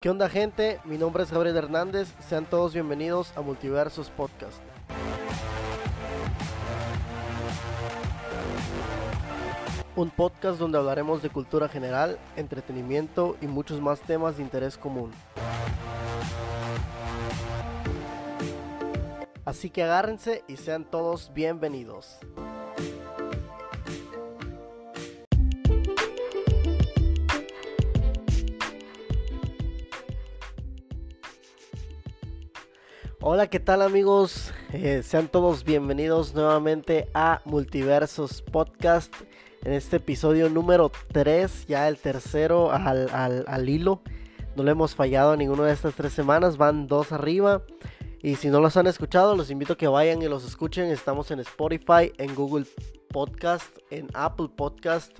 ¿Qué onda gente? Mi nombre es Gabriel Hernández, sean todos bienvenidos a Multiversos Podcast. Un podcast donde hablaremos de cultura general, entretenimiento y muchos más temas de interés común. Así que agárrense y sean todos bienvenidos. Hola, ¿qué tal amigos? Eh, sean todos bienvenidos nuevamente a Multiversos Podcast. En este episodio número 3, ya el tercero al, al, hilo. No le hemos fallado a ninguna de estas tres semanas, van dos arriba. Y si no los han escuchado, los invito a que vayan y los escuchen. Estamos en Spotify, en Google Podcast, en Apple Podcast,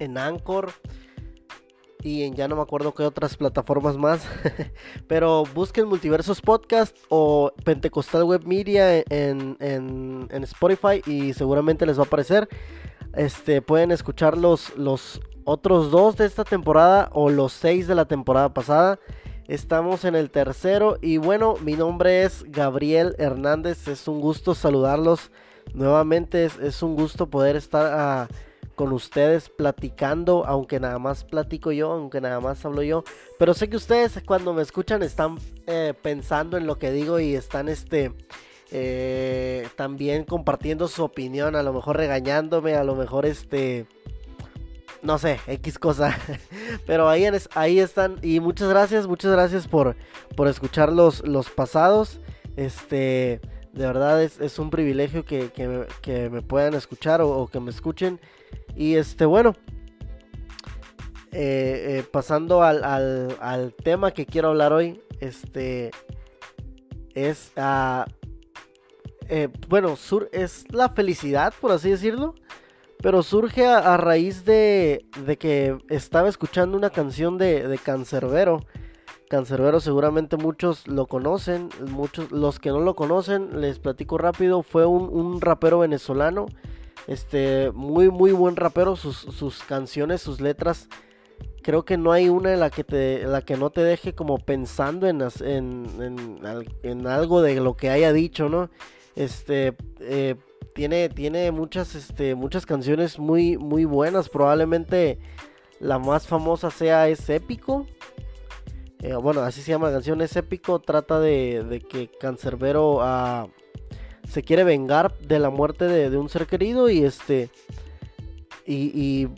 en Anchor y en ya no me acuerdo qué otras plataformas más. Pero busquen Multiversos Podcast o Pentecostal Web Media en, en, Spotify y seguramente les va a aparecer. Este, pueden escuchar los, los otros dos de esta temporada o los seis de la temporada pasada. Estamos en el tercero y bueno, mi nombre es Gabriel Hernández. Es un gusto saludarlos nuevamente. Es, es un gusto poder estar a con ustedes platicando, aunque nada más platico yo, aunque nada más hablo yo. Pero sé que ustedes cuando me escuchan están eh, pensando en lo que digo y están este eh, también compartiendo su opinión, a lo mejor regañándome, a lo mejor este no sé, X cosa. Pero ahí, ahí están. Y muchas gracias, muchas gracias por, por escuchar los, los pasados. Este, de verdad es, un privilegio que, me, puedan escuchar o, que me escuchen. Y este, bueno, eh, eh, pasando al, tema que quiero hablar hoy, este, es, uh, bueno, sur, es la felicidad, por así decirlo. Pero surge a, raíz de, de, que estaba escuchando una canción de, de Cancerbero. Cancerbero seguramente muchos lo conocen, muchos los que no lo conocen, les platico rápido, fue un, un rapero venezolano este, muy, muy buen rapero. Sus, canciones, sus letras. Creo que no hay una en la que, te, la que no te deje como pensando en, en, en, algo de lo que haya dicho, ¿no? Este, eh, tiene, tiene muchas, este, muchas canciones muy, muy buenas. Probablemente la más famosa sea Es Épico. Eh, bueno, así se llama la canción, Es Épico. Trata de, que Cancerbero... a se quiere vengar de la muerte de, un ser querido y este y,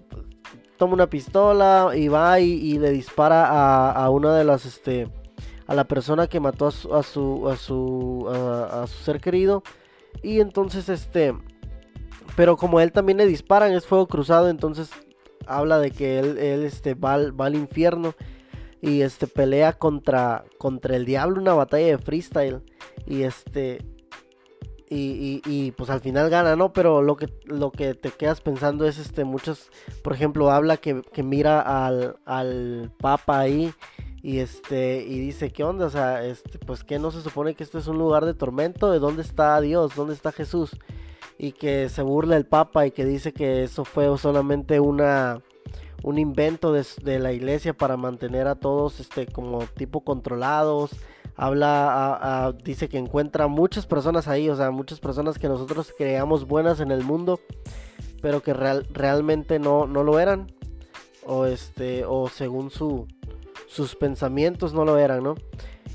toma una pistola y va y, le dispara a, una de las este a la persona que mató a su a su a su, a, su ser querido y entonces este pero como él también le disparan es fuego cruzado entonces habla de que él, él este va, va al infierno y este pelea contra contra el diablo una batalla de freestyle y este y, pues al final gana, ¿no? Pero lo que, lo que te quedas pensando es, este, muchos, por ejemplo, habla que, mira al, al Papa ahí y este, y dice, ¿qué onda? O sea, este, pues que no se supone que este es un lugar de tormento, ¿de dónde está Dios? ¿Dónde está Jesús? Y que se burla el Papa y que dice que eso fue solamente una un invento de, de la iglesia para mantener a todos este como tipo controlados habla, dice que encuentra muchas personas ahí, o sea, muchas personas que nosotros creamos buenas en el mundo, pero que realmente no, no lo eran, o este, o según su, sus pensamientos no lo eran, ¿no?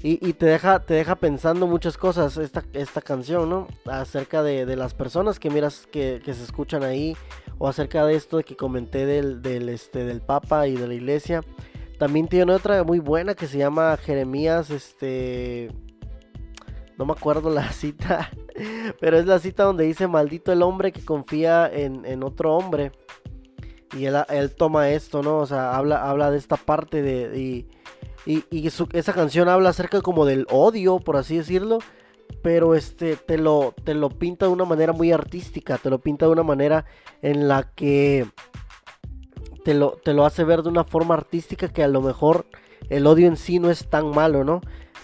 Y, te, deja, te deja pensando muchas cosas esta, esta canción, ¿no? Acerca de, las personas que miras que, se escuchan ahí, o acerca de esto de que comenté del, del, este, del Papa y de la iglesia. También tiene otra muy buena que se llama Jeremías, este... No me acuerdo la cita, pero es la cita donde dice, maldito el hombre que confía en, otro hombre. Y él, toma esto, ¿no? O sea, habla, habla de esta parte de... y, esa canción habla acerca como del odio, por así decirlo. Pero este te lo, te lo pinta de una manera muy artística. Te lo pinta de una manera en la que te lo, te lo hace ver de una forma artística que a lo mejor el odio en sí no es tan malo, ¿no?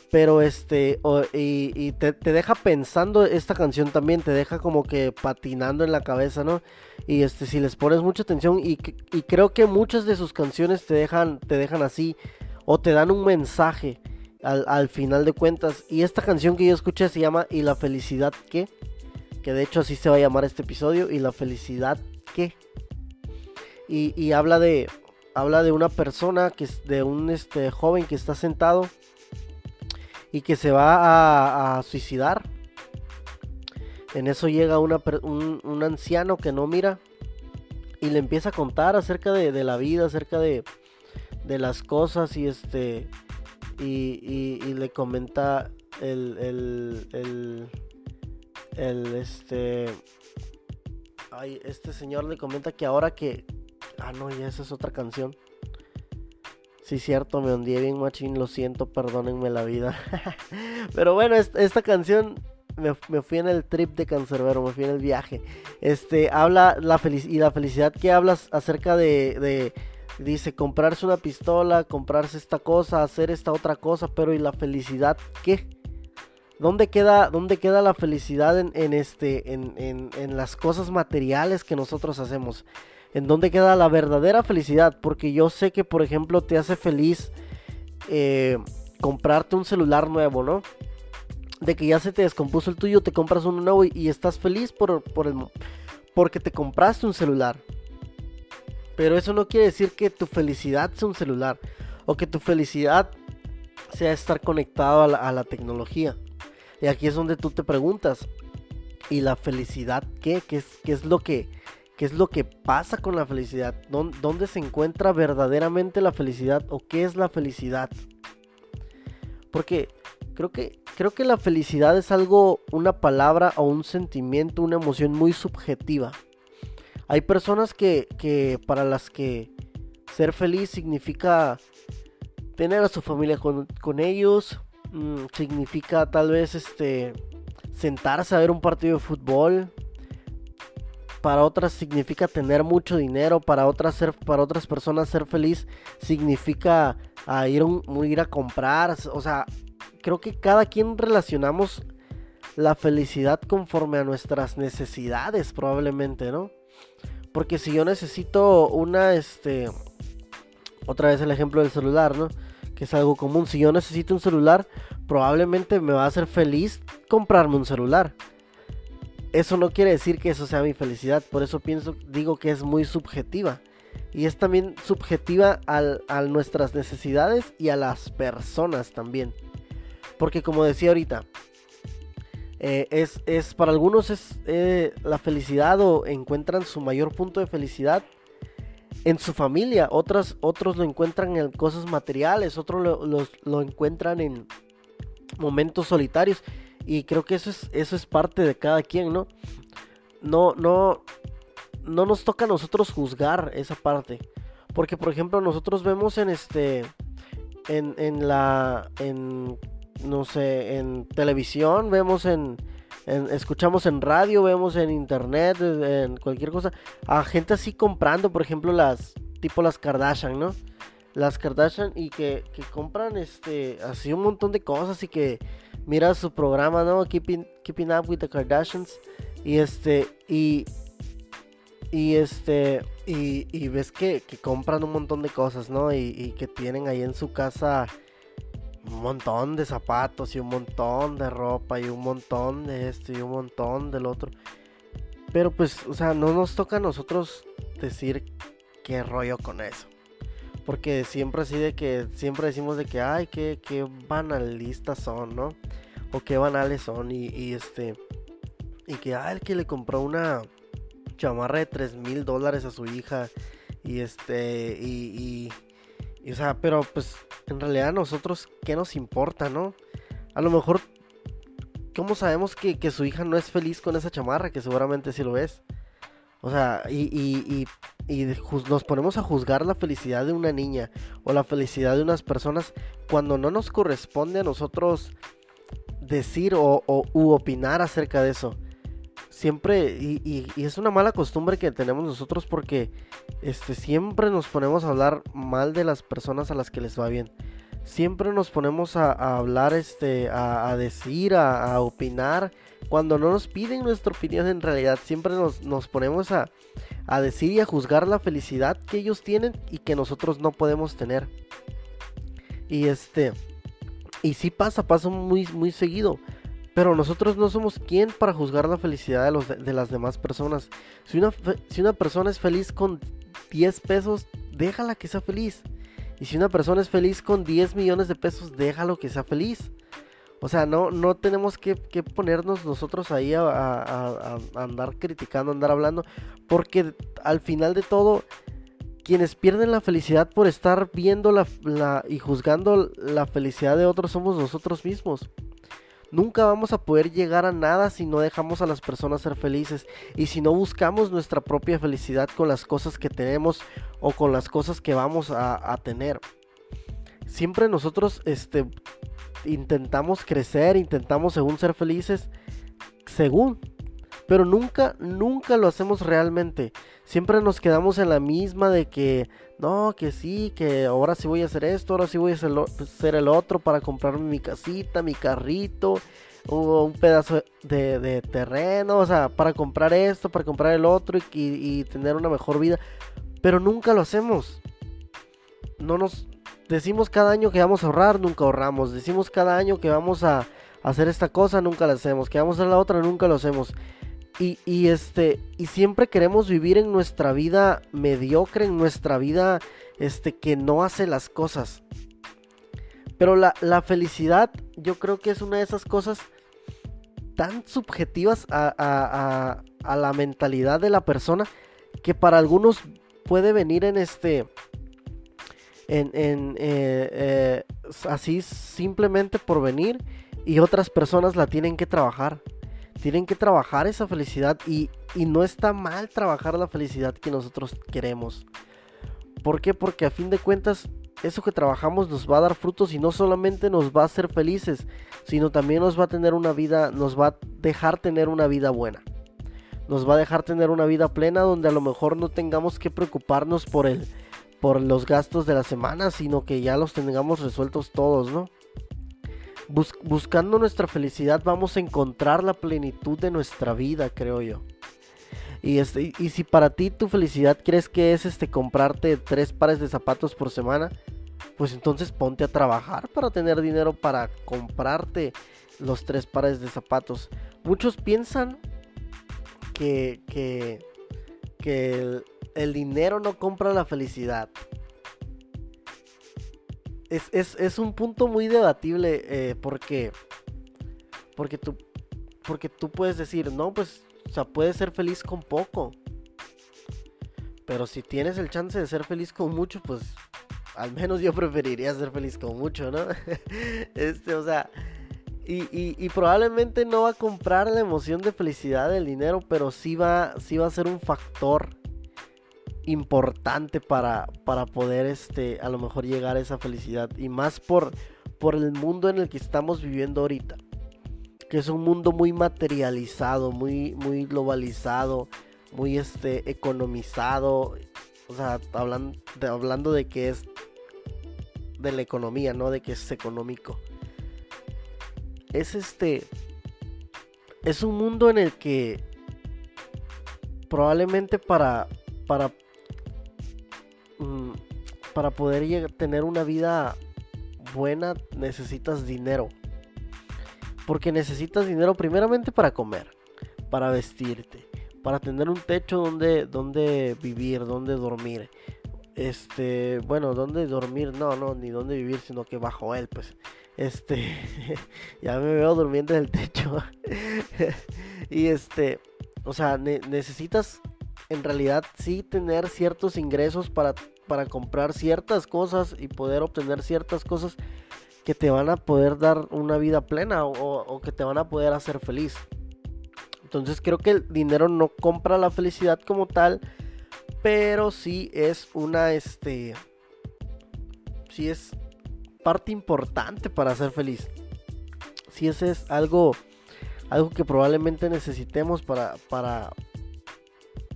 Pero este, y, te, deja pensando esta canción también, te deja como que patinando en la cabeza, ¿no? Y este, si les pones mucha atención, y, y creo que muchas de sus canciones te dejan, te dejan así, o te dan un mensaje al, final de cuentas. Y esta canción que yo escuché se llama ¿Y la felicidad qué? Que de hecho así se va a llamar este episodio. ¿Y la felicidad qué? Y, habla de habla de una persona que es de un este joven que está sentado y que se va a, suicidar. En eso llega una, un, anciano que no mira y le empieza a contar acerca de, de la vida, acerca de, de las cosas y este y, le comenta el, el, el, este ay, este señor le comenta que ahora que ah no ya esa es otra canción Sí, cierto, me hundí bien machín, lo siento, perdónenme la vida. Pero bueno, esta, canción me, fui en el trip de Cancerbero, me fui en el viaje. Este, habla la y la felicidad que hablas acerca de, dice, comprarse una pistola, comprarse esta cosa, hacer esta otra cosa, pero ¿y la felicidad qué? ¿Dónde queda, dónde queda la felicidad en, este, en, en, las cosas materiales que nosotros hacemos? ¿En dónde queda la verdadera felicidad? Porque yo sé que, por ejemplo, te hace feliz eh, comprarte un celular nuevo, ¿no? De que ya se te descompuso el tuyo, te compras uno nuevo y, estás feliz por, por el, porque te compraste un celular. Pero eso no quiere decir que tu felicidad sea un celular o que tu felicidad sea estar conectado a la, tecnología. Y aquí es donde tú te preguntas, ¿y la felicidad qué? ¿Qué es, qué es, lo, que, qué es lo que pasa con la felicidad? ¿Dónde, se encuentra verdaderamente la felicidad o qué es la felicidad? Porque creo que, creo que la felicidad es algo, una palabra o un sentimiento, una emoción muy subjetiva. Hay personas que, para las que ser feliz significa tener a su familia con, ellos, mm, significa tal vez este sentarse a ver un partido de fútbol. Para otras significa tener mucho dinero, para otras ser, para otras personas ser feliz significa ir, ir a comprar, o sea, creo que cada quien relacionamos la felicidad conforme a nuestras necesidades probablemente, ¿no? Porque si yo necesito una, este, otra vez el ejemplo del celular, ¿no? Que es algo común. Si yo necesito un celular, probablemente me va a hacer feliz comprarme un celular. Eso no quiere decir que eso sea mi felicidad. Por eso pienso, digo que es muy subjetiva. Y es también subjetiva a nuestras necesidades y a las personas también. Porque como decía ahorita, eh, es, para algunos es eh, la felicidad o encuentran su mayor punto de felicidad en su familia, otros, otros lo encuentran en cosas materiales, otros lo, lo, encuentran en momentos solitarios. Y creo que eso es, eso es parte de cada quien, ¿no? No, no, no nos toca a nosotros juzgar esa parte, porque por ejemplo nosotros vemos en este, en, en la, no sé, en televisión, vemos en, escuchamos en radio, vemos en internet, en cualquier cosa, a gente así comprando, por ejemplo, las, tipo las Kardashian, ¿no? Las Kardashian y que, compran este, así un montón de cosas y que mira su programa, ¿no? Keeping, keeping Up with the Kardashians y este, y, y este, y, ves que, compran un montón de cosas, ¿no? Y que tienen ahí en su casa un montón de zapatos y un montón de ropa y un montón de esto y un montón del otro. Pero pues, o sea, no nos toca a nosotros decir qué rollo con eso. Porque siempre así de que, siempre decimos de que, ay, qué, qué banalistas son, ¿no? O qué banales son y, este... Y que, ay, el que le compró una chamarra de 3 mil dólares a su hija. Y este, y, y, o sea, pero pues en realidad a nosotros, ¿qué nos importa, no? A lo mejor, ¿cómo sabemos que, su hija no es feliz con esa chamarra? Que seguramente sí lo es. O sea, y, y, y, nos ponemos a juzgar la felicidad de una niña o la felicidad de unas personas cuando no nos corresponde a nosotros decir o, o u opinar acerca de eso siempre, y, es una mala costumbre que tenemos nosotros porque este, siempre nos ponemos a hablar mal de las personas a las que les va bien. Siempre nos ponemos a, hablar, este, a, decir, a, opinar, cuando no nos piden nuestra opinión en realidad. Siempre nos, nos ponemos a, a decir y a juzgar la felicidad que ellos tienen y que nosotros no podemos tener. Y este, y sí pasa, pasa muy, muy seguido. Pero nosotros no somos quien para juzgar la felicidad de, los, de las demás personas. Si una, si una persona es feliz con 10 pesos, déjala que sea feliz. Y si una persona es feliz con 10 millones de pesos, déjalo que sea feliz. O sea, no, no tenemos que, ponernos nosotros ahí a, andar criticando, a andar hablando. Porque al final de todo, quienes pierden la felicidad por estar viendo la, y juzgando la felicidad de otros somos nosotros mismos. Nunca vamos a poder llegar a nada si no dejamos a las personas ser felices y si no buscamos nuestra propia felicidad con las cosas que tenemos o con las cosas que vamos a, tener. Siempre nosotros este, intentamos crecer, intentamos según ser felices, según, pero nunca, nunca lo hacemos realmente. Siempre nos quedamos en la misma de que, no, que sí, que ahora sí voy a hacer esto, ahora sí voy a hacer, el otro para comprarme mi casita, mi carrito, o un pedazo de, terreno, o sea, para comprar esto, para comprar el otro y, y tener una mejor vida. Pero nunca lo hacemos. No nos, decimos cada año que vamos a ahorrar, nunca ahorramos. Decimos cada año que vamos a hacer esta cosa, nunca la hacemos. Que vamos a hacer la otra, nunca lo hacemos. Y, este, y siempre queremos vivir en nuestra vida mediocre, en nuestra vida este, que no hace las cosas. Pero la, felicidad yo creo que es una de esas cosas tan subjetivas a, la mentalidad de la persona que para algunos puede venir en este en, eh, eh, así simplemente por venir y otras personas la tienen que trabajar. Tienen que trabajar esa felicidad y, no está mal trabajar la felicidad que nosotros queremos. ¿Por qué? Porque a fin de cuentas eso que trabajamos nos va a dar frutos y no solamente nos va a hacer felices, sino también nos va a tener una vida, nos va a dejar tener una vida buena. Nos va a dejar tener una vida plena donde a lo mejor no tengamos que preocuparnos por el por los gastos de la semana, sino que ya los tengamos resueltos todos, ¿no? Buscando nuestra felicidad vamos a encontrar la plenitud de nuestra vida, creo yo. Y, este, y si para ti tu felicidad crees que es este comprarte tres pares de zapatos por semana, pues entonces ponte a trabajar para tener dinero para comprarte los tres pares de zapatos. Muchos piensan que, que, que el dinero no compra la felicidad. Es, un punto muy debatible eh, porque, porque, tú, porque tú puedes decir, no, pues, o sea, puedes ser feliz con poco. Pero si tienes el chance de ser feliz con mucho, pues al menos yo preferiría ser feliz con mucho, ¿no? este, o sea, y, y, probablemente no va a comprar la emoción de felicidad del dinero, pero sí va, sí va a ser un factor importante para, para poder este, a lo mejor llegar a esa felicidad. Y más por, por el mundo en el que estamos viviendo ahorita. Que es un mundo muy materializado, muy, muy globalizado, muy este, economizado. O sea, hablando de, hablando de que es de la economía, no de que es económico. Es este. Es un mundo en el que probablemente para, para para poder tener una vida buena necesitas dinero. Porque necesitas dinero primeramente para comer, para vestirte, para tener un techo donde, donde vivir, donde dormir. Este, bueno, donde dormir, no, no, ni donde vivir, sino que bajo él, pues. Este, ya me veo durmiendo en el techo. y este, o sea, necesitas en realidad sí tener ciertos ingresos para, para comprar ciertas cosas y poder obtener ciertas cosas que te van a poder dar una vida plena o, que te van a poder hacer feliz. Entonces creo que el dinero no compra la felicidad como tal, pero sí es una, este, sí es parte importante para ser feliz. Si ese es algo, algo que probablemente necesitemos para, para,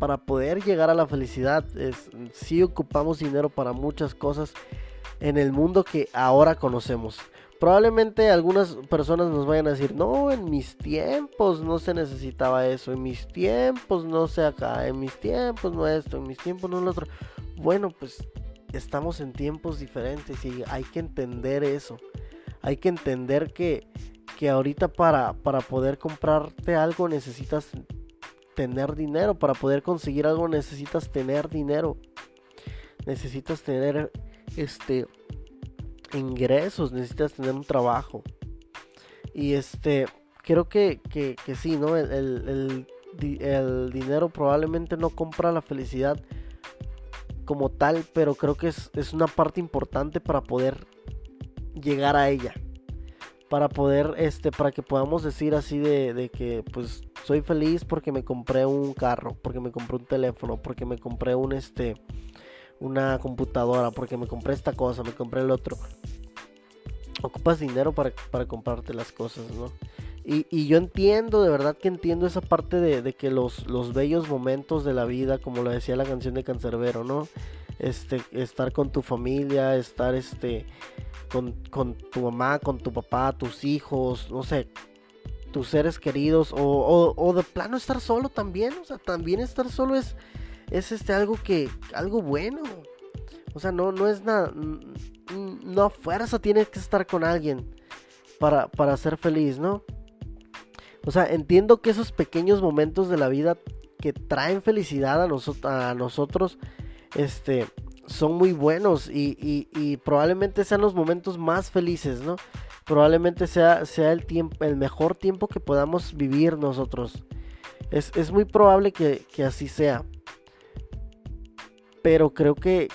para poder llegar a la felicidad, es, ocupamos dinero para muchas cosas en el mundo que ahora conocemos. Probablemente algunas personas nos vayan a decir, no, en mis tiempos no se necesitaba eso, en mis tiempos no sé acá, en mis tiempos no esto, en mis tiempos no lo otro. Bueno, pues estamos en tiempos diferentes y hay que entender eso. Hay que entender que, que ahorita para, para poder comprarte algo necesitas tener dinero. Para poder conseguir algo necesitas tener dinero. Necesitas tener este ingresos, necesitas tener un trabajo. Y este, creo que, que, sí, ¿no? El, el, el, dinero probablemente no compra la felicidad como tal, pero creo que es, es una parte importante para poder llegar a ella. Para poder, este, para que podamos decir así de, de que, pues, soy feliz porque me compré un carro, porque me compré un teléfono, porque me compré un, este, una computadora, porque me compré esta cosa, me compré el otro. Ocupas dinero para, para comprarte las cosas, ¿no? Y, yo entiendo, de verdad que entiendo esa parte de, que los, los, bellos momentos de la vida, como lo decía la canción de Cancerbero, ¿no? Este, estar con tu familia, estar este, con, con tu mamá, con tu papá, tus hijos, no sé, tus seres queridos, o, o, de plano estar solo también, o sea, también estar solo es, es este, algo que, algo bueno. O sea, no, no es nada, no a fuerza tienes que estar con alguien para, para ser feliz, ¿no? O sea, entiendo que esos pequeños momentos de la vida que traen felicidad a, a nosotros, este, son muy buenos y, probablemente sean los momentos más felices, ¿no? Probablemente sea, sea el, tiempo, el mejor tiempo que podamos vivir nosotros. Es, muy probable que, así sea. Pero creo que,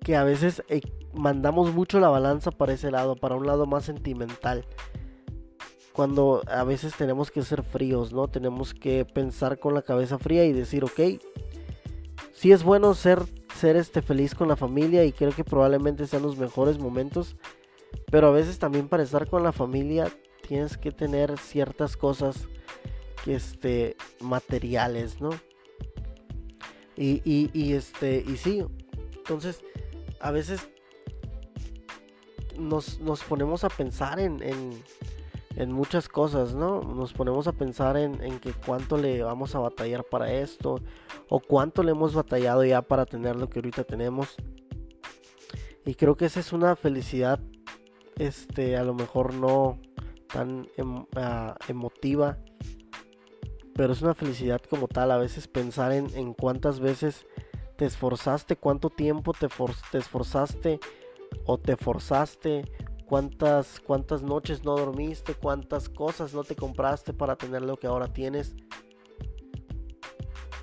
que a veces eh, mandamos mucho la balanza para ese lado, para un lado más sentimental cuando a veces tenemos que ser fríos, ¿no? Tenemos que pensar con la cabeza fría y decir, ok, sí es bueno ser, ser este feliz con la familia y creo que probablemente sean los mejores momentos, pero a veces también para estar con la familia tienes que tener ciertas cosas que este materiales, ¿no? Y, y, este, y sí, entonces a veces nos, nos ponemos a pensar en en muchas cosas, ¿no? Nos ponemos a pensar en, que cuánto le vamos a batallar para esto o cuánto le hemos batallado ya para tener lo que ahorita tenemos. Y creo que esa es una felicidad, este, a lo mejor no tan em, ah, emotiva, pero es una felicidad como tal. A veces pensar en, en cuántas veces te esforzaste, cuánto tiempo te, te esforzaste o te forzaste cuántas, cuántas noches no dormiste, cuántas cosas no te compraste para tener lo que ahora tienes.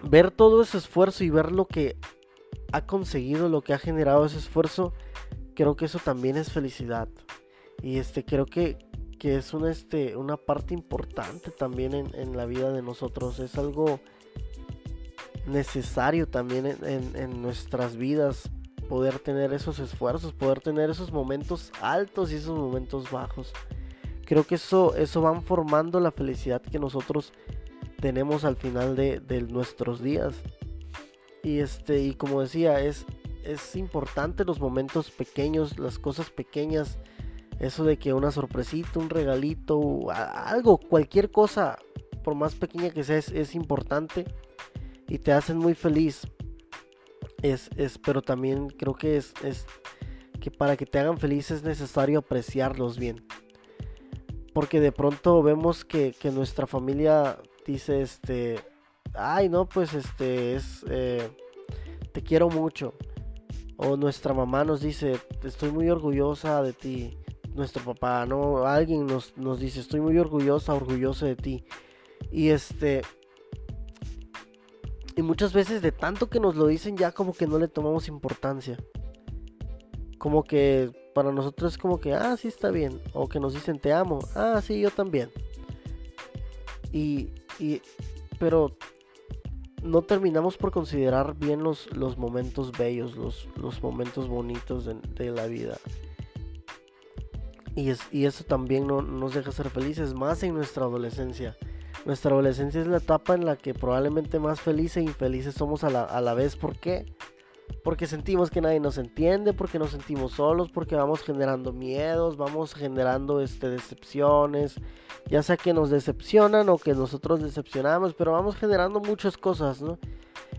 Ver todo ese esfuerzo y ver lo que ha conseguido, lo que ha generado ese esfuerzo, creo que eso también es felicidad. Y este, creo que, que es una, este, una parte importante también en, la vida de nosotros. Es algo necesario también en, en nuestras vidas poder tener esos esfuerzos, poder tener esos momentos altos y esos momentos bajos. Creo que eso, eso van formando la felicidad que nosotros tenemos al final de, nuestros días. Y este, y como decía, es, es importante los momentos pequeños, las cosas pequeñas. Eso de que una sorpresita, un regalito, algo, cualquier cosa, por más pequeña que sea, es, es importante y te hacen muy feliz es, es, pero también creo que es, es que para que te hagan feliz es necesario apreciarlos bien. Porque de pronto vemos que, nuestra familia dice, este, ay, no, pues este, es, eh, te quiero mucho. O nuestra mamá nos dice, estoy muy orgullosa de ti. Nuestro papá, ¿no? Alguien nos, nos dice, estoy muy orgullosa, orgulloso de ti. Y este, y muchas veces de tanto que nos lo dicen ya como que no le tomamos importancia. Como que para nosotros es como que, ah, sí está bien. O que nos dicen te amo. Ah, sí, yo también. Y, y pero no terminamos por considerar bien los, los momentos bellos, los, los momentos bonitos de, la vida. Y, es, y eso también no, nos deja ser felices, más en nuestra adolescencia. Nuestra adolescencia es la etapa en la que probablemente más felices e infelices somos a la, a la vez. ¿Por qué? Porque sentimos que nadie nos entiende, porque nos sentimos solos, porque vamos generando miedos, vamos generando este, decepciones, ya sea que nos decepcionan o que nosotros decepcionamos, pero vamos generando muchas cosas, ¿no?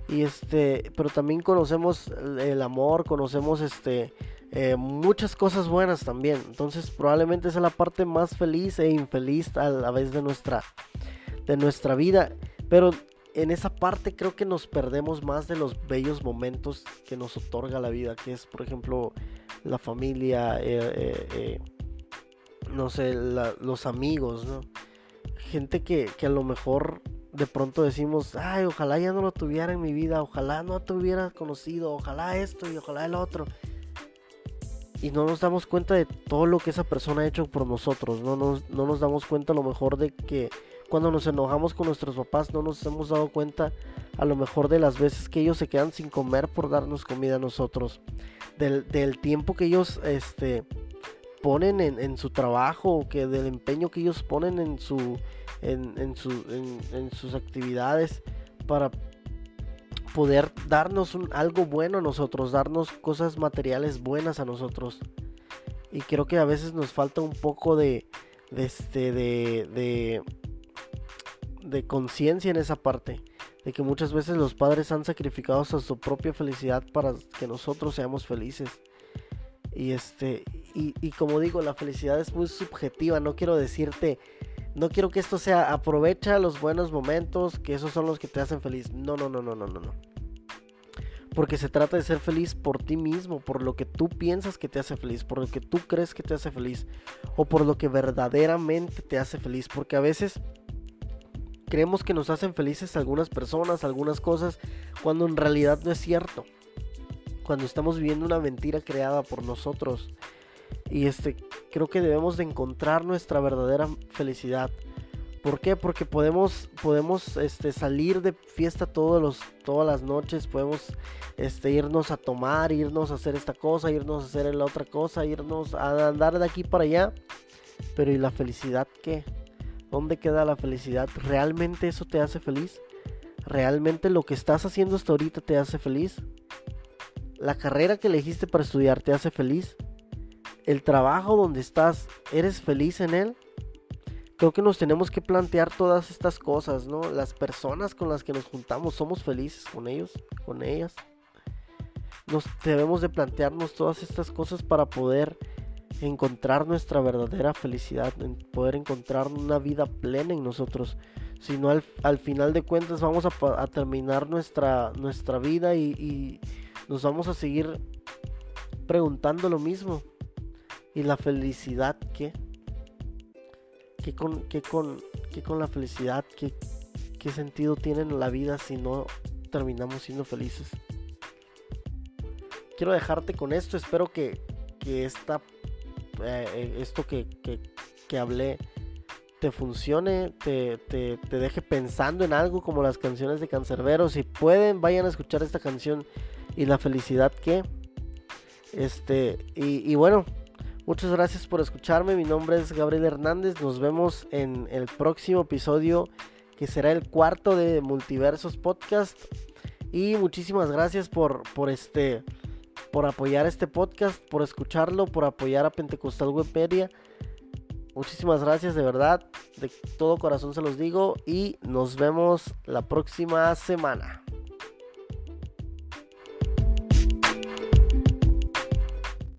Y este, pero también conocemos el amor, conocemos este, eh, muchas cosas buenas también. Entonces probablemente esa es la parte más feliz e infeliz a la vez de nuestra, de nuestra vida. Pero en esa parte creo que nos perdemos más de los bellos momentos que nos otorga la vida, que es por ejemplo la familia, eh, eh, no sé, los amigos, ¿no? Gente que, que a lo mejor de pronto decimos, ay, ojalá ya no lo tuviera en mi vida, ojalá no te hubiera conocido, ojalá esto y ojalá el otro y no nos damos cuenta de todo lo que esa persona ha hecho por nosotros. No no nos damos cuenta a lo mejor de que cuando nos enojamos con nuestros papás no nos hemos dado cuenta a lo mejor de las veces que ellos se quedan sin comer por darnos comida a nosotros. Del, tiempo que ellos este, ponen en, su trabajo, que del empeño que ellos ponen en, su, en, en, su, en sus actividades para poder darnos algo bueno a nosotros, darnos cosas materiales buenas a nosotros. Y creo que a veces nos falta un poco de, de, este, de, de, de conciencia en esa parte. De que muchas veces los padres han sacrificado a su propia felicidad para que nosotros seamos felices. Y este, y, y como digo, la felicidad es muy subjetiva. No quiero decirte no quiero que esto sea aprovecha los buenos momentos, que esos son los que te hacen feliz. No, no, no, no, no, no, no. Porque se trata de ser feliz por ti mismo, por lo que tú piensas que te hace feliz, por lo que tú crees que te hace feliz, o por lo que verdaderamente te hace feliz. Porque a veces creemos que nos hacen felices algunas personas, algunas cosas, cuando en realidad no es cierto. Cuando estamos viviendo una mentira creada por nosotros. Y este, creo que debemos de encontrar nuestra verdadera felicidad. ¿Por qué? Porque podemos, podemos este, salir de fiesta todos los, todas las noches, podemos este, irnos a tomar, irnos a hacer esta cosa, irnos a hacer la otra cosa, irnos a andar de aquí para allá. Pero ¿y la felicidad qué? ¿Dónde queda la felicidad? ¿Realmente eso te hace feliz? ¿Realmente lo que estás haciendo hasta ahorita te hace feliz? ¿La carrera que elegiste para estudiar te hace feliz? el trabajo donde estás, ¿eres feliz en él? Creo que nos tenemos que plantear todas estas cosas, ¿no? Las personas con las que nos juntamos, ¿somos felices con ellos, con ellas? Nos debemos de plantearnos todas estas cosas para poder encontrar nuestra verdadera felicidad, poder encontrar una vida plena en nosotros. Si no, al, final de cuentas vamos a, terminar nuestra, nuestra vida y, y nos vamos a seguir preguntando lo mismo. ¿Y la felicidad qué? ¿Qué con, qué con, qué con la felicidad? ¿Qué, ¿Qué sentido tiene la vida si no terminamos siendo felices? Quiero dejarte con esto. Espero que, que esta, eh, esto que, que, que, hablé te funcione, te, te, te, deje pensando en algo como las canciones de Cancerbero. Si pueden, vayan a escuchar esta canción y la felicidad que. Este, y, y bueno, Muchas gracias por escucharme. Mi nombre es Gabriel Hernández. Nos vemos en el próximo episodio que será el cuarto de Multiversos Podcast. Y muchísimas gracias por, por este por apoyar este podcast, por escucharlo, por apoyar a Pentecostal Web Media. Muchísimas gracias de verdad, de todo corazón se los digo y nos vemos la próxima semana.